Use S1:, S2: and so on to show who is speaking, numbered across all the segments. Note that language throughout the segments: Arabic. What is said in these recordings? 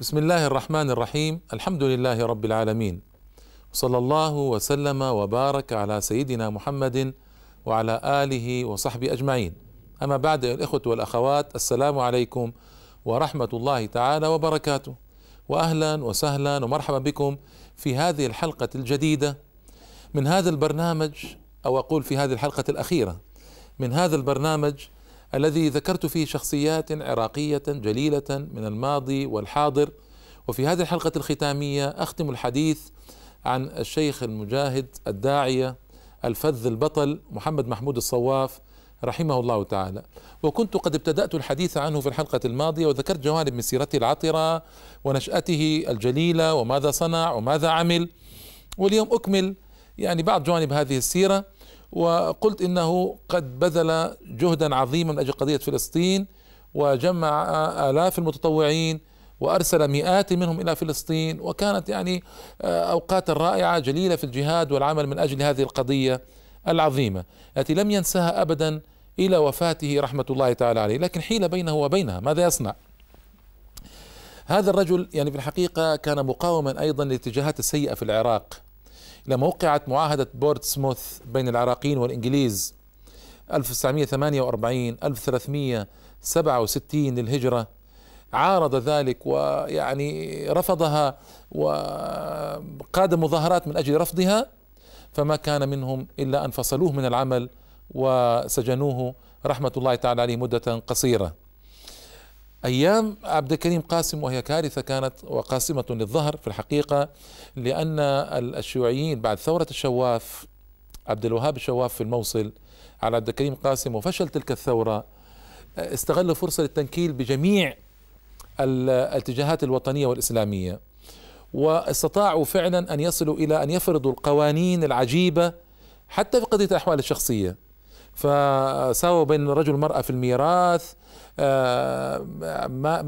S1: بسم الله الرحمن الرحيم الحمد لله رب العالمين صلى الله وسلم وبارك على سيدنا محمد وعلى اله وصحبه اجمعين اما بعد الاخوه والاخوات السلام عليكم ورحمه الله تعالى وبركاته واهلا وسهلا ومرحبا بكم في هذه الحلقة الجديده من هذا البرنامج أو أقول في هذه الحلقة الاخيره من هذا البرنامج الذي ذكرت فيه شخصيات عراقية جليلة من الماضي والحاضر. وفي هذه الحلقة الختامية أختم الحديث عن الشيخ المجاهد الداعية الفذ البطل محمد محمود الصواف رحمه الله تعالى. وكنت قد ابتدأت الحديث عنه في الحلقة الماضية وذكرت جوانب من سيرته العطرة ونشأته الجليلة وماذا صنع وماذا عمل. واليوم أكمل يعني بعض جوانب هذه السيرة. وقلت إنه قد بذل جهدا عظيما من أجل قضية فلسطين وجمع آلاف المتطوعين وأرسل مئات منهم إلى فلسطين وكانت يعني أوقات رائعة جليلة في الجهاد والعمل من أجل هذه القضية العظيمة التي لم ينساها ابدا إلى وفاته رحمة الله تعالى عليه. لكن حيل بينه وبينها ماذا يصنع؟ هذا الرجل يعني في الحقيقة كان مقاوما أيضا للاتجاهات السيئة في العراق. لما وقعت معاهدة بورتسموث بين العراقيين والإنجليز 1948 1367 للهجرة. عارض ذلك ويعني رفضها وقاد مظاهرات من أجل رفضها فما كان منهم إلا أن فصلوه من العمل وسجنوه رحمة الله تعالى عليه مدة قصيرة. أيام عبد الكريم قاسم وهي كارثة كانت وقاسمة للظهر في الحقيقة لأن الشيوعيين بعد ثورة الشواف عبد الوهاب الشواف في الموصل على عبد الكريم قاسم وفشل تلك الثورة استغلوا فرصة للتنكيل بجميع الاتجاهات الوطنية والإسلامية واستطاعوا فعلا أن يصلوا إلى أن يفرضوا القوانين العجيبة حتى في قضية الأحوال الشخصية. فساووا بين الرجل والمراه في الميراث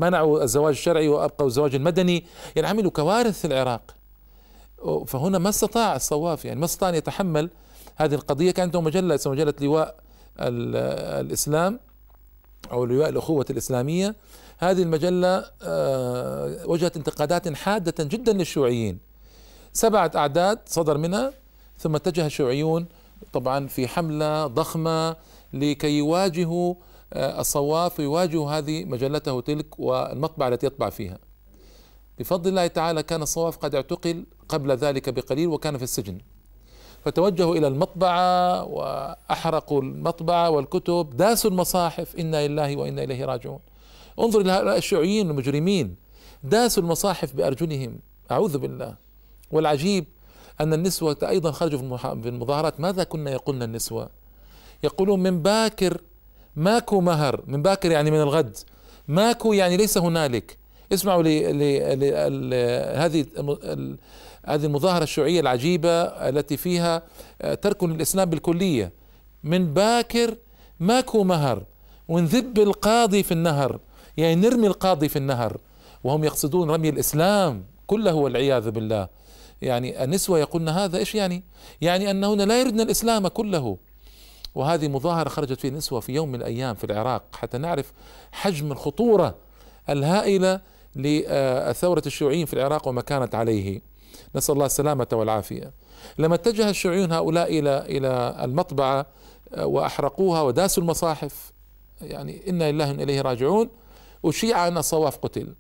S1: منعوا الزواج الشرعي وأبقوا الزواج المدني يعني عملوا كوارث في العراق. فهنا ما استطاع الصواف يعني ما استطاع أن يتحمل هذه القضية كان عنده مجلة اسمها مجلة لواء الإسلام أو لواء الأخوة الإسلامية. هذه المجلة وجهت انتقادات حادة جدا للشيوعيين. سبعة أعداد صدر منها ثم اتجه الشيوعيون طبعا في حملة ضخمة لكي يواجهوا الصواف يواجه هذه مجلته تلك والمطبعة التي يطبع فيها. بفضل الله تعالى كان الصواف قد اعتقل قبل ذلك بقليل وكان في السجن. فتوجهوا إلى المطبعة وأحرقوا المطبعة والكتب داسوا المصاحف إنا لله وإنا إليه راجعون. انظر إلى هؤلاء الشيوعيين المجرمين داسوا المصاحف بأرجلهم. أعوذ بالله. والعجيب أن النسوة أيضا خرجوا في المظاهرات. ماذا كنا يقولن النسوة؟ يقولون من باكر ماكو مهر من باكر يعني من الغد. ماكو يعني ليس هنالك. اسمعوا لهذه هذه المظاهرة الشيوعية العجيبة التي فيها ترك الإسلام بالكلية. من باكر ماكو مهر. ونذب القاضي في النهر يعني نرمي القاضي في النهر. وهم يقصدون رمي الإسلام كله والعياذ بالله. يعني النسوة يقولن هذا إيش يعني؟ يعني أنهن لا يردن الإسلام كله. وهذه مظاهرة خرجت في نسوة في يوم من الأيام في العراق حتى نعرف حجم الخطورة الهائلة لثورة الشيوعيين في العراق وما كانت عليه. نسأل الله السلامة والعافية. لما اتجه الشيوعيون هؤلاء إلى إلى المطبعة وأحرقوها وداسوا المصاحف يعني إنا لله إليه راجعون أشيع أن الصواف قتل.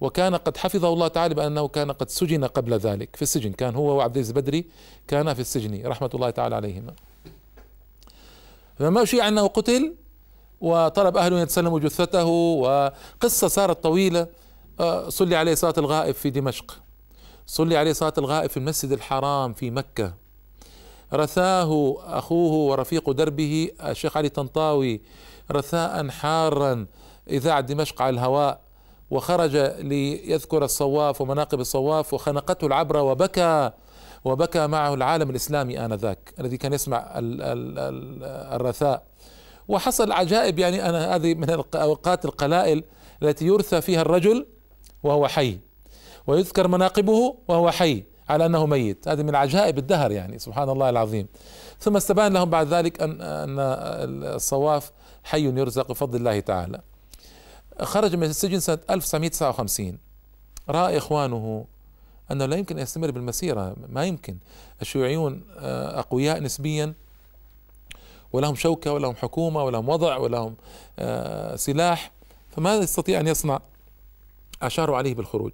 S1: وكان قد حفظه الله تعالى بأنه كان قد سجن قبل ذلك. في السجن كان هو وعبد العزيز البدري كانا في السجن رحمة الله تعالى عليهما. فما شيع أنه قتل وطلب أهله أن يتسلموا جثته وقصة صارت طويلة. صلي عليه صلاة الغائب في دمشق. صلي عليه صلاة الغائب في المسجد الحرام في مكة. رثاه أخوه ورفيق دربه الشيخ علي طنطاوي رثاء حارا إذاعة دمشق على الهواء. وخرج ليذكر الصواف ومناقب الصواف وخنقته العبره وبكى وبكى معه العالم الإسلامي آنذاك الذي كان يسمع ال ال ال الرثاء. وحصل عجائب يعني أنا هذه من الاوقات القلائل التي يرثى فيها الرجل وهو حي. ويذكر مناقبه وهو حي على أنه ميت. هذه من عجائب الدهر يعني سبحان الله العظيم. ثم استبان لهم بعد ذلك ان أن الصواف حي يرزق بفضل الله تعالى. خرج من السجن سنة 1959 رأى إخوانه أنه لا يمكن أن يستمر بالمسيرة ما يمكن. الشيوعيون آه، أقوياء نسبيا ولهم شوكة ولهم حكومة ولهم وضع ولهم آه، سلاح فماذا يستطيع أن يصنع؟ أشاروا عليه بالخروج.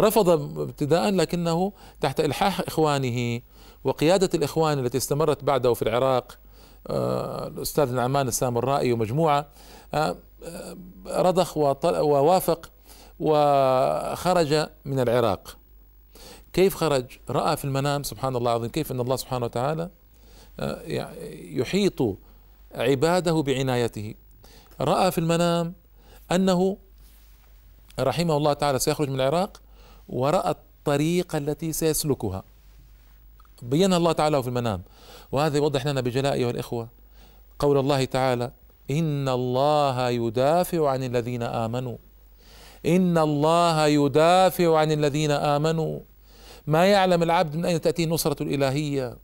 S1: رفض ابتداء لكنه تحت إلحاح إخوانه وقيادة الإخوان التي استمرت بعده في العراق آه، الأستاذ نعمان السامرائي ومجموعة. رضخ ووافق وخرج من العراق. كيف خرج؟ رأى في المنام سبحان الله العظيم كيف أن الله سبحانه وتعالى آه، يحيط عباده بعنايته. رأى في المنام أنه رحمه الله تعالى سيخرج من العراق ورأى الطريق التي سيسلكها. بينها الله تعالى في المنام. وهذا يوضح لنا بجلاء أيها الإخوة قول الله تعالى إن الله يدافع عن الذين آمنوا. إن الله يدافع عن الذين آمنوا. ما يعلم العبد من أين تأتيه النصرة الإلهية.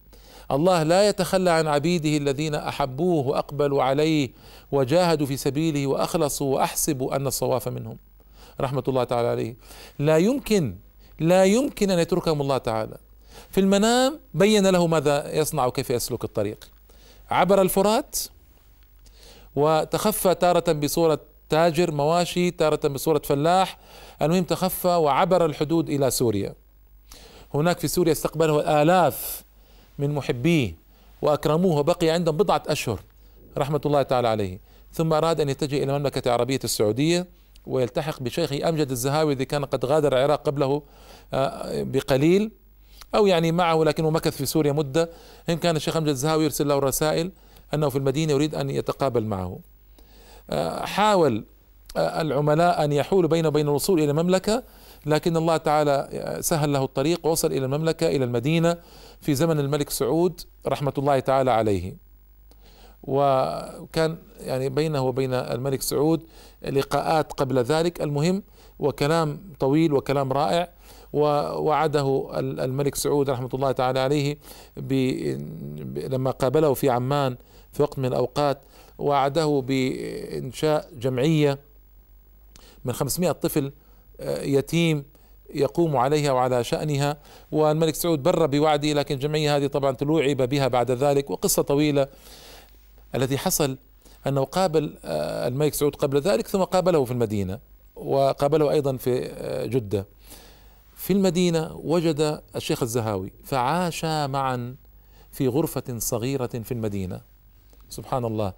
S1: الله لا يتخلى عن عبيده الذين أحبوه وأقبلوا عليه وجاهدوا في سبيله وأخلصوا وأحسبوا أن الصواف منهم. رحمة الله تعالى عليه. لا يمكن لا يمكن أن يتركهم الله تعالى. في المنام بين له ماذا يصنع وكيف يسلك الطريق. عبر الفرات وتخفى تارة بصورة تاجر مواشي تارة بصورة فلاح. المهم تخفى وعبر الحدود إلى سوريا. هناك في سوريا استقبله آلاف من محبيه وأكرموه وبقي عندهم بضعة أشهر رحمة الله تعالى عليه. ثم أراد أن يتجه إلى المملكة العربية السعودية ويلتحق بشيخه أمجد الزهاوي الذي كان قد غادر العراق قبله آه، بقليل. أو يعني معه لكنه مكث في سوريا مدة. إن كان الشيخ أمجد الزهاوي يرسل له رسائل أنه في المدينة يريد أن يتقابل معه. آه، حاول آه، العملاء أن يحولوا بينه وبين الوصول إلى المملكة لكن الله تعالى سهل له الطريق ووصل إلى المملكة إلى المدينة في زمن الملك سعود رحمة الله تعالى عليه. وكان يعني بينه وبين الملك سعود لقاءات قبل ذلك. المهم وكلام طويل وكلام رائع. ووعده الملك سعود رحمة الله تعالى عليه لما قابله في عمان في وقت من الأوقات وعده بإنشاء جمعية من 500 طفل آه، يتيم يقوم عليها وعلى شأنها. والملك سعود بر بوعده لكن الجمعية هذه طبعا تلوعب بها بعد ذلك. وقصة طويلة الذي حصل أنه قابل آه، الملك سعود قبل ذلك ثم قابله في المدينة وقابله أيضا في آه، جدة. في المدينة وجد الشيخ الزهاوي فعاشا معا في غرفة صغيرة في المدينة. سبحان الله.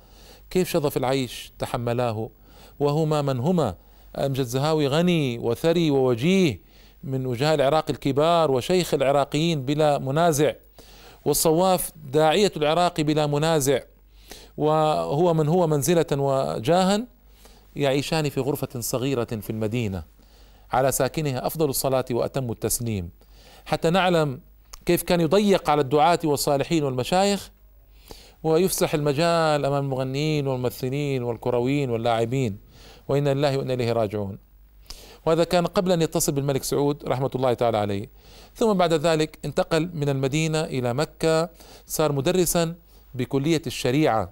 S1: كيف شظف العيش؟ تحملاه. وهما من هما؟ أمجد الزهاوي غني وثري ووجيه من وجهاء العراق الكبار وشيخ العراقيين بلا منازع. والصواف داعية العراق بلا منازع. وهو من هو منزلة وجاها يعيشان في غرفة صغيرة في المدينة. على ساكنها أفضل الصلاة وأتم التسليم. حتى نعلم كيف كان يضيق على الدعاة والصالحين والمشايخ ويفسح المجال أمام المغنيين والممثلين والكرويين واللاعبين. وإنا لله وإنا إليه راجعون. وهذا كان قبل أن يتصل بالملك سعود رحمة الله تعالى عليه. ثم بعد ذلك انتقل من المدينة إلى مكة صار مدرسا بكلية الشريعة.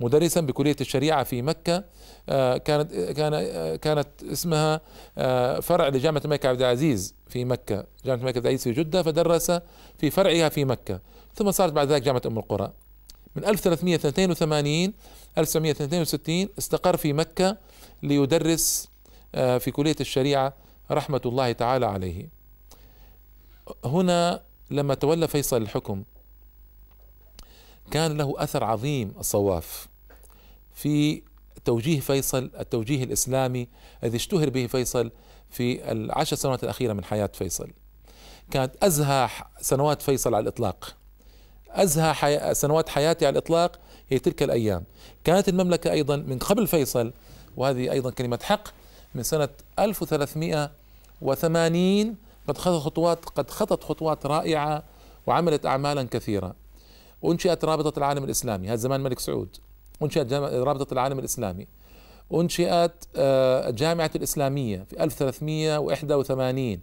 S1: مدرسا بكلية الشريعة في مكة. آه، كانت كان كانت اسمها آه، فرع لجامعة الملك عبد العزيز في مكة. جامعة الملك عبد العزيز في جدة فدرس في فرعها في مكة. ثم صارت بعد ذلك جامعة أم القرى. من 1382 1962 استقر في مكة ليدرس في كلية الشريعة رحمة الله تعالى عليه. هنا لما تولى فيصل الحكم كان له أثر عظيم الصواف في توجيه فيصل التوجيه الإسلامي الذي اشتهر به فيصل في العشر سنوات الأخيرة من حياة فيصل. كانت أزهى سنوات فيصل على الإطلاق. أزهى حي... سنوات حياته على الإطلاق هي تلك الأيام. كانت المملكة أيضا من قبل فيصل وهذه أيضا كلمة حق من سنة 1380 قد خطت خطوات قد خطت خطوات رائعة وعملت اعمالا كثيرة. أنشئت رابطة العالم الإسلامي هذا زمان الملك سعود. أنشئت رابطة العالم الإسلامي. أنشئت آه، جامعة الإسلامية في 1381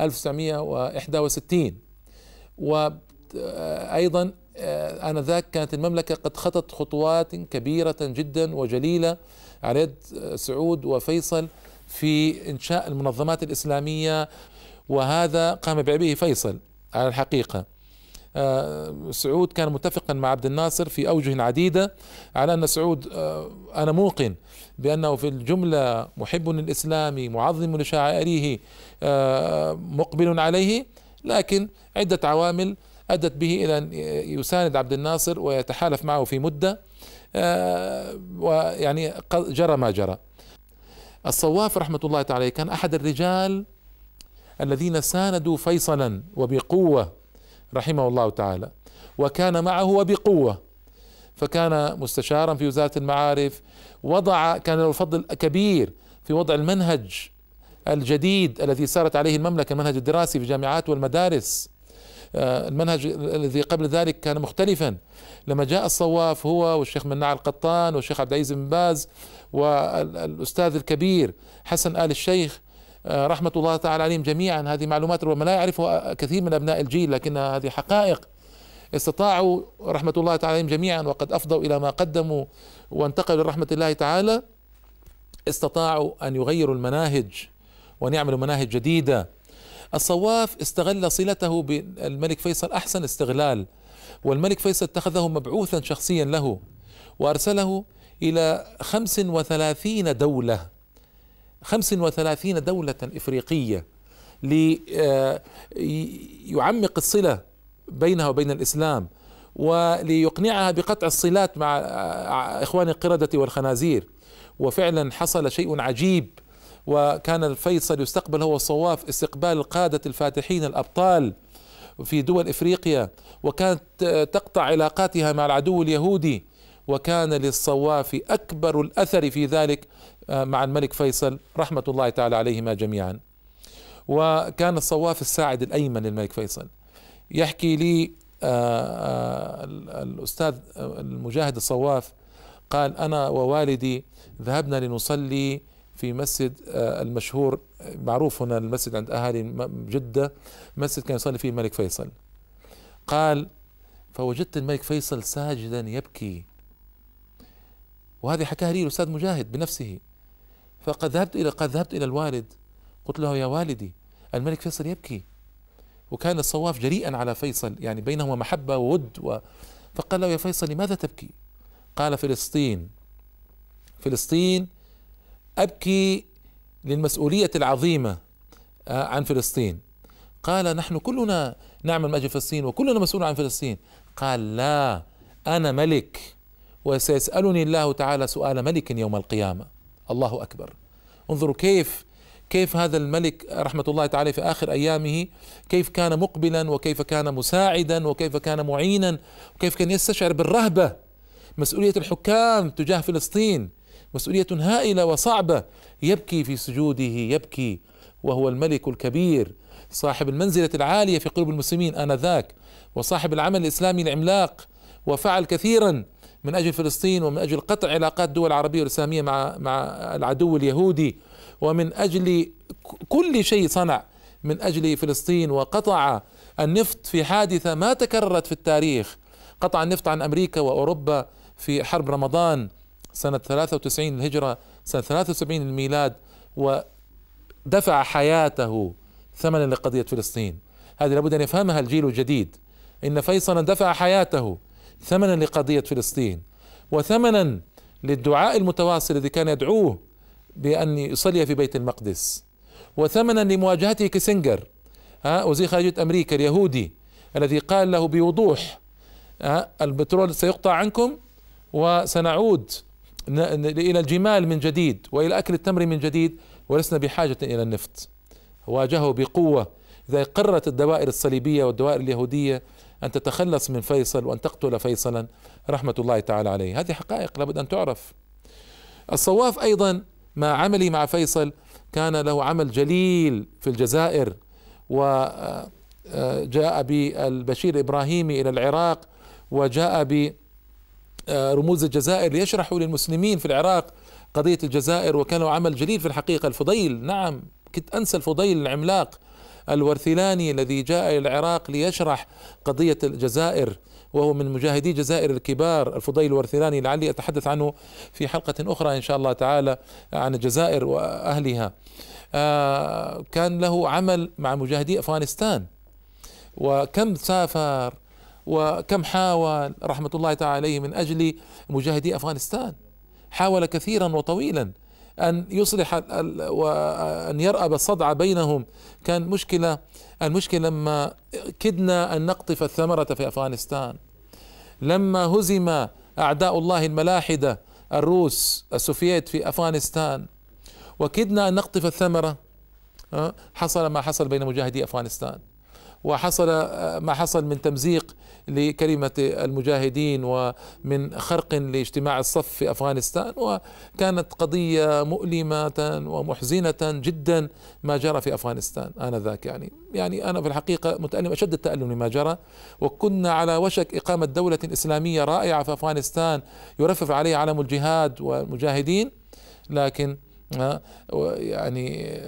S1: 1961 وأيضا آه، آنذاك كانت المملكة قد خطت خطوات كبيرة جدا وجليلة على يد سعود وفيصل في إنشاء المنظمات الإسلامية وهذا قام بعبئه فيصل على الحقيقة. آه، سعود كان متفقا مع عبد الناصر في أوجه عديدة على أن سعود آه، أنا موقن بأنه في الجملة محب للإسلام معظم لشعائره آه، مقبل عليه لكن عدة عوامل أدت به إلى أن يساند عبد الناصر ويتحالف معه في مدة ويعني جرى ما جرى. الصواف رحمة الله تعالى كان أحد الرجال الذين ساندوا فيصلا وبقوة رحمه الله تعالى وكان معه وبقوة. فكان مستشارا في وزارة المعارف وضع كان له فضل كبير في وضع المنهج الجديد الذي سارت عليه المملكة المنهج الدراسي في الجامعات والمدارس. آه، المنهج الذي قبل ذلك كان مختلفا. لما جاء الصواف هو والشيخ مناع القطان والشيخ عبد العزيز بن باز والأستاذ الكبير حسن آل الشيخ آه، رحمة الله تعالى عليهم جميعا هذه معلومات ربما لا يعرفها كثير من أبناء الجيل لكنها هذه حقائق. استطاعوا رحمة الله تعالى عليهم جميعا وقد أفضوا إلى ما قدموا وانتقلوا لرحمة الله تعالى استطاعوا أن يغيروا المناهج وأن يعملوا مناهج جديدة. الصواف استغل صلته بالملك فيصل أحسن استغلال والملك فيصل اتخذه مبعوثا شخصيا له وأرسله إلى خمس وثلاثين دولة خمس وثلاثين دولة إفريقية ليعمق الصلة بينها وبين الإسلام وليقنعها بقطع الصلات مع إخوان القردة والخنازير. وفعلا حصل شيء عجيب وكان الفيصل يستقبل هو الصواف استقبال القادة الفاتحين الأبطال في دول إفريقيا وكانت تقطع علاقاتها مع العدو اليهودي وكان للصواف أكبر الأثر في ذلك آه، مع الملك فيصل رحمة الله تعالى عليهما جميعا. وكان الصواف الساعد الأيمن للملك فيصل. يحكي لي آه، آه، الأستاذ المجاهد الصواف قال أنا ووالدي ذهبنا لنصلي في مسجد المشهور معروف هنا المسجد عند أهالي جدة مسجد كان يصلي فيه الملك فيصل. قال فوجدت الملك فيصل ساجدا يبكي. وهذه حكاها لي الأستاذ مجاهد بنفسه. فقد ذهبت إلى قد ذهبت إلى الوالد. قلت له يا والدي الملك فيصل يبكي. وكان الصواف جريئا على فيصل يعني بينهما محبة وود و فقال له يا فيصل لماذا تبكي؟ قال فلسطين فلسطين أبكي للمسؤولية العظيمة آه، عن فلسطين. قال نحن كلنا نعمل من أجل فلسطين وكلنا مسؤول عن فلسطين. قال لا أنا ملك وسيسألني الله تعالى سؤال ملك يوم القيامة. الله أكبر. انظروا كيف كيف هذا الملك رحمة الله تعالى في آخر أيامه كيف كان مقبلا وكيف كان مساعدا وكيف كان معينا وكيف كان يستشعر بالرهبة مسؤولية الحكام تجاه فلسطين. مسؤولية هائلة وصعبة. يبكي في سجوده يبكي. وهو الملك الكبير صاحب المنزلة العالية في قلوب المسلمين آنذاك وصاحب العمل الإسلامي العملاق. وفعل كثيرا من أجل فلسطين ومن أجل قطع علاقات الدول العربية والإسلامية مع مع العدو اليهودي. ومن أجل كل شيء صنع من أجل فلسطين وقطع النفط في حادثة ما تكررت في التاريخ. قطع النفط عن أمريكا وأوروبا في حرب رمضان. سنة 93 الهجرة سنة 73 الميلاد ودفع حياته ثمنا لقضية فلسطين. هذه لابد أن يفهمها الجيل الجديد. إن فيصلا دفع حياته ثمنا لقضية فلسطين وثمنا للدعاء المتواصل الذي كان يدعوه بأن يصلي في بيت المقدس وثمنا لمواجهته كيسنجر ها وزير خارجية أمريكا اليهودي الذي قال له بوضوح البترول سيقطع عنكم وسنعود إلى الجمال من جديد وإلى أكل التمر من جديد ولسنا بحاجة إلى النفط. واجهه بقوة. إذا قررت الدوائر الصليبية والدوائر اليهودية أن تتخلص من فيصل وأن تقتل فيصلا رحمة الله تعالى عليه. هذه حقائق لابد أن تعرف. الصواف أيضا مع عملي مع فيصل كان له عمل جليل في الجزائر وجاء آه، بالبشير الإبراهيمي إلى العراق وجاء برموز الجزائر ليشرحوا للمسلمين في العراق قضية الجزائر وكان له عمل جليل في الحقيقة. الفضيل نعم كنت أنسى الفضيل العملاق الورثلاني الذي جاء إلى العراق ليشرح قضية الجزائر وهو من مجاهدي الجزائر الكبار. الفضيل الورثلاني لعلي أتحدث عنه في حلقة أخرى إن شاء الله تعالى عن الجزائر وأهلها. آه، كان له عمل مع مجاهدي أفغانستان. وكم سافر وكم حاول رحمة الله تعالى عليه من أجل مجاهدي أفغانستان. حاول كثيرا وطويلا أن يصلح وأن يرأب الصدع بينهم. كان مشكلة المشكلة لما كدنا أن نقطف الثمرة في أفغانستان. لما هزم أعداء الله الملاحدة الروس السوفييت في أفغانستان وكدنا أن نقطف الثمرة حصل ما حصل بين مجاهدي أفغانستان. وحصل ما حصل من تمزيق لكلمة المجاهدين ومن خرق لاجتماع الصف في أفغانستان وكانت قضية مؤلمة ومحزنة جدا ما جرى في أفغانستان آنذاك يعني. يعني أنا في الحقيقة متألم أشد التألم لما جرى. وكنا على وشك إقامة دولة إسلامية رائعة في أفغانستان يرفرف عليها علم الجهاد والمجاهدين لكن يعني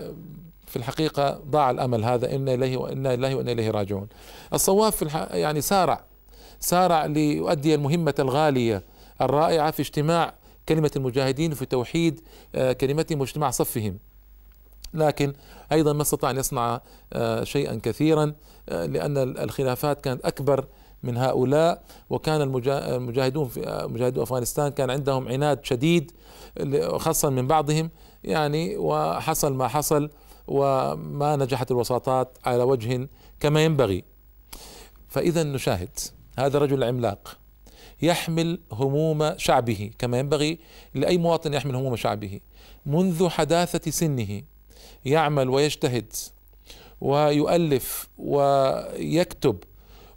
S1: في الحقيقة ضاع الأمل هذا إنا إليه وإنا إليه وإنا إليه راجعون الصواب في. يعني سارع سارع ليؤدي المهمة الغالية الرائعة في اجتماع كلمة المجاهدين في توحيد آه، كلمتهم واجتماع صفهم لكن أيضا ما استطاع أن يصنع آه، شيئا كثيرا آه، لأن الخلافات كانت أكبر من هؤلاء وكان المجاهدون في مجاهدو أفغانستان كان عندهم عناد شديد خاصه من بعضهم يعني وحصل ما حصل وما نجحت الوساطات على وجه كما ينبغي. فإذا نشاهد هذا الرجل العملاق يحمل هموم شعبه كما ينبغي لأي مواطن يحمل هموم شعبه. منذ حداثة سنه يعمل ويجتهد ويؤلف ويكتب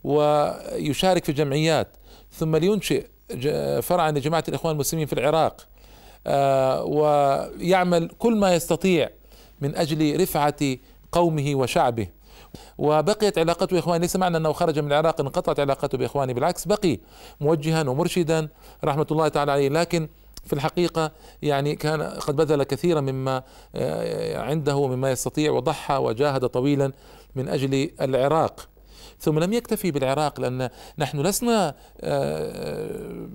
S1: ويشارك في جمعيات ثم لينشئ فرعا لجماعة الإخوان المسلمين في العراق آه، ويعمل كل ما يستطيع من أجل رفعة قومه وشعبه. وبقيت علاقته بإخوانه ليس معنى أنه خرج من العراق انقطعت علاقته بإخوانه. بالعكس بقي موجها ومرشدا رحمة الله تعالى عليه. لكن في الحقيقة يعني كان قد بذل كثيرا مما آه، عنده مما يستطيع وضحى وجاهد طويلا من أجل العراق. ثم لم يكتفي بالعراق لأن نحن لسنا آه،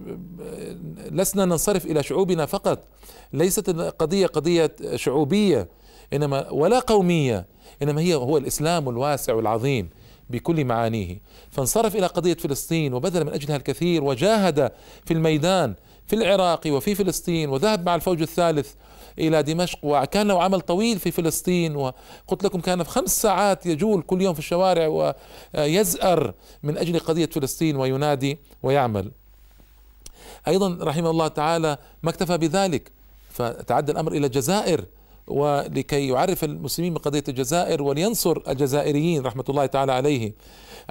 S1: لسنا ننصرف إلى شعوبنا فقط. ليست القضية قضية شعوبية. إنما ولا قومية إنما هي هو الإسلام الواسع العظيم بكل معانيه. فانصرف إلى قضية فلسطين وبذل من أجلها الكثير وجاهد في الميدان في العراق وفي فلسطين وذهب مع الفوج الثالث إلى دمشق وكان له عمل طويل في فلسطين وقلت لكم كان في خمس ساعات يجول كل يوم في الشوارع ويزأر من أجل قضية فلسطين وينادي ويعمل. أيضا رحمه الله تعالى ما اكتفى بذلك. فتعدى الأمر إلى الجزائر. ولكي يعرف المسلمين بقضية الجزائر ولينصر الجزائريين رحمة الله تعالى عليه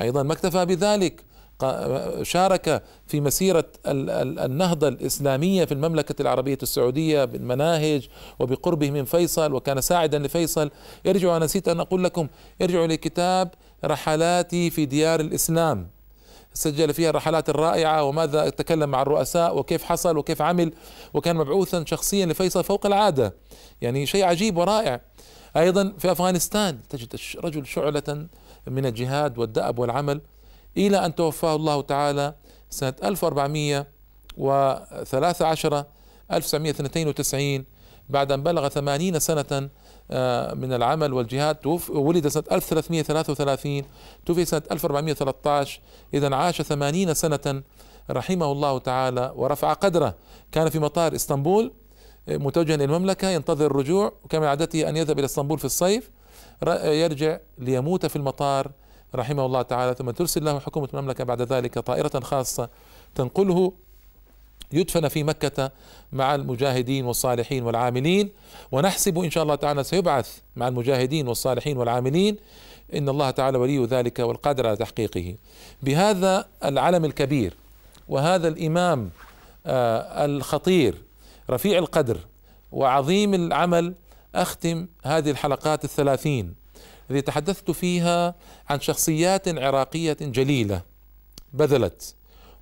S1: أيضا ما اكتفى بذلك شارك في مسيرة النهضة الإسلامية في المملكة العربية السعودية بالمناهج وبقربه من فيصل وكان ساعدا لفيصل. ارجعوا أنا نسيت أن أقول لكم ارجعوا لكتاب رحلاتي في ديار الإسلام. سجل فيها الرحلات الرائعة وماذا تكلم مع الرؤساء وكيف حصل وكيف عمل وكان مبعوثا شخصيا لفيصل فوق العادة. يعني شيء عجيب ورائع. أيضا في أفغانستان تجد رجل شعلة من الجهاد والدأب والعمل إلى أن توفاه الله تعالى سنة 1413 1992 بعد أن بلغ ثمانين سنة من العمل والجهاد. ولد سنة 1333 توفي سنة 1413 إذا عاش ثمانين سنة رحمه الله تعالى ورفع قدره. كان في مطار إسطنبول آه، متوجها إلى المملكة ينتظر الرجوع وكان من عادته أن يذهب إلى إسطنبول في الصيف يرجع ليموت في المطار رحمه الله تعالى ثم ترسل له حكومة المملكة بعد ذلك طائرة خاصة تنقله. يدفن في مكة مع المجاهدين والصالحين والعاملين. ونحسب إن شاء الله تعالى سيبعث مع المجاهدين والصالحين والعاملين. إن الله تعالى ولي ذلك والقادر على تحقيقه. بهذا العلم الكبير وهذا الإمام آه الخطير رفيع القدر وعظيم العمل أختم هذه الحلقات الثلاثين التي تحدثت فيها عن شخصيات عراقية جليلة بذلت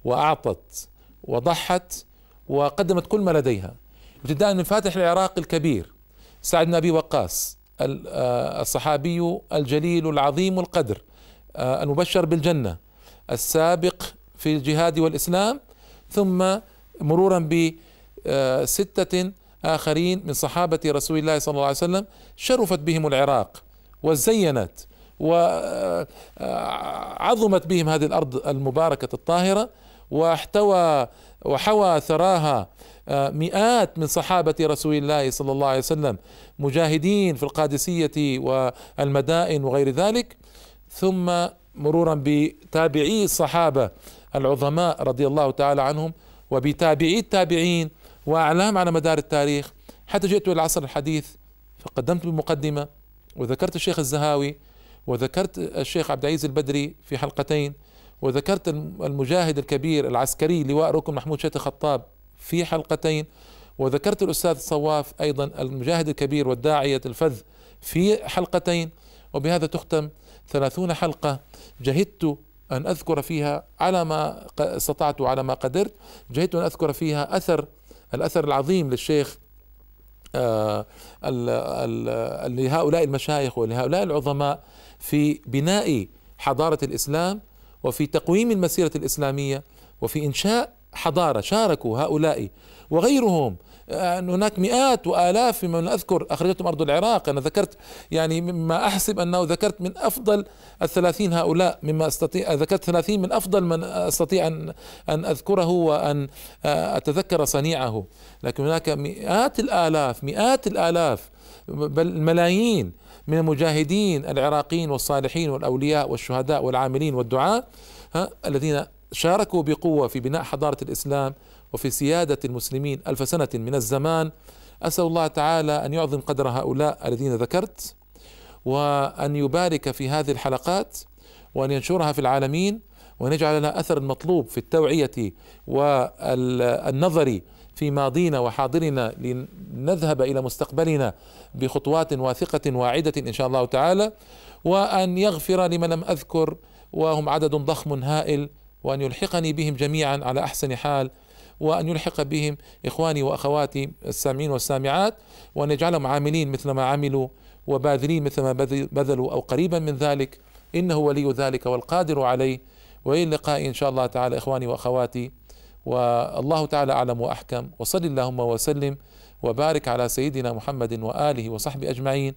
S1: وأعطت وضحت وقدمت كل ما لديها. ابتداء من فاتح العراق الكبير سعد بن أبي وقاص آه، الصحابي الجليل العظيم القدر آه، المبشر بالجنة السابق في الجهاد والإسلام ثم مرورا بستة آخرين من صحابة رسول الله صلى الله عليه وسلم شرفت بهم العراق وزينت وعظمت بهم هذه الأرض المباركة الطاهرة. واحتوى وحوى ثراها مئات من صحابة رسول الله صلى الله عليه وسلم مجاهدين في القادسية والمدائن وغير ذلك. ثم مرورا بتابعي الصحابة العظماء رضي الله تعالى عنهم وبتابعي التابعين وأعلام على مدار التاريخ. حتى جئت إلى العصر الحديث فقدمت بمقدمة وذكرت الشيخ الزهاوي وذكرت الشيخ عبد العزيز البدري في حلقتين. وذكرت المجاهد الكبير العسكري لواء ركن محمود شتي خطاب في حلقتين وذكرت الأستاذ الصواف أيضا المجاهد الكبير والداعية الفذ في حلقتين وبهذا تختم ثلاثون حلقة جهدت أن أذكر فيها على ما استطعت وعلى ما قدرت جهدت أن أذكر فيها أثر الأثر العظيم للشيخ آه لهؤلاء المشايخ ولهؤلاء العظماء في بناء حضارة الإسلام وفي تقويم المسيرة الإسلامية وفي إنشاء حضارة شاركوا هؤلاء وغيرهم. أن هناك مئات وآلاف ممن أذكر أخرجتهم أرض العراق. أنا ذكرت يعني مما أحسب أنه ذكرت من أفضل الثلاثين هؤلاء مما أستطيع ذكرت ثلاثين من أفضل من أستطيع أن أن أذكره وأن أتذكر صنيعه. لكن هناك مئات الآلاف مئات الآلاف بل الملايين من المجاهدين العراقيين والصالحين والأولياء والشهداء والعاملين والدعاء الذين شاركوا بقوة في بناء حضارة الإسلام وفي سيادة المسلمين ألف سنة من الزمان. أسأل الله تعالى أن يعظم قدر هؤلاء الذين ذكرت وأن يبارك في هذه الحلقات وأن ينشرها في العالمين وأن يجعل لها أثر مطلوب في التوعية والنظر في ماضينا وحاضرنا لنذهب إلى مستقبلنا بخطوات واثقة واعدة إن شاء الله تعالى وأن يغفر لمن لم أذكر وهم عدد ضخم هائل وأن يلحقني بهم جميعا على أحسن حال وأن يلحق بهم إخواني وأخواتي السامعين والسامعات وأن يجعلهم عاملين مثل ما عملوا وباذلين مثل ما بذلوا أو قريبا من ذلك. إنه ولي ذلك والقادر عليه. وإلى اللقاء إن شاء الله تعالى إخواني وأخواتي. والله تعالى أعلم وأحكم. وصل اللهم وسلم وبارك على سيدنا محمد وآله وصحبه أجمعين.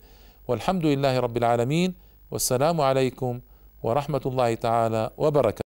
S1: والحمد لله رب العالمين. والسلام عليكم ورحمة الله تعالى وبركاته.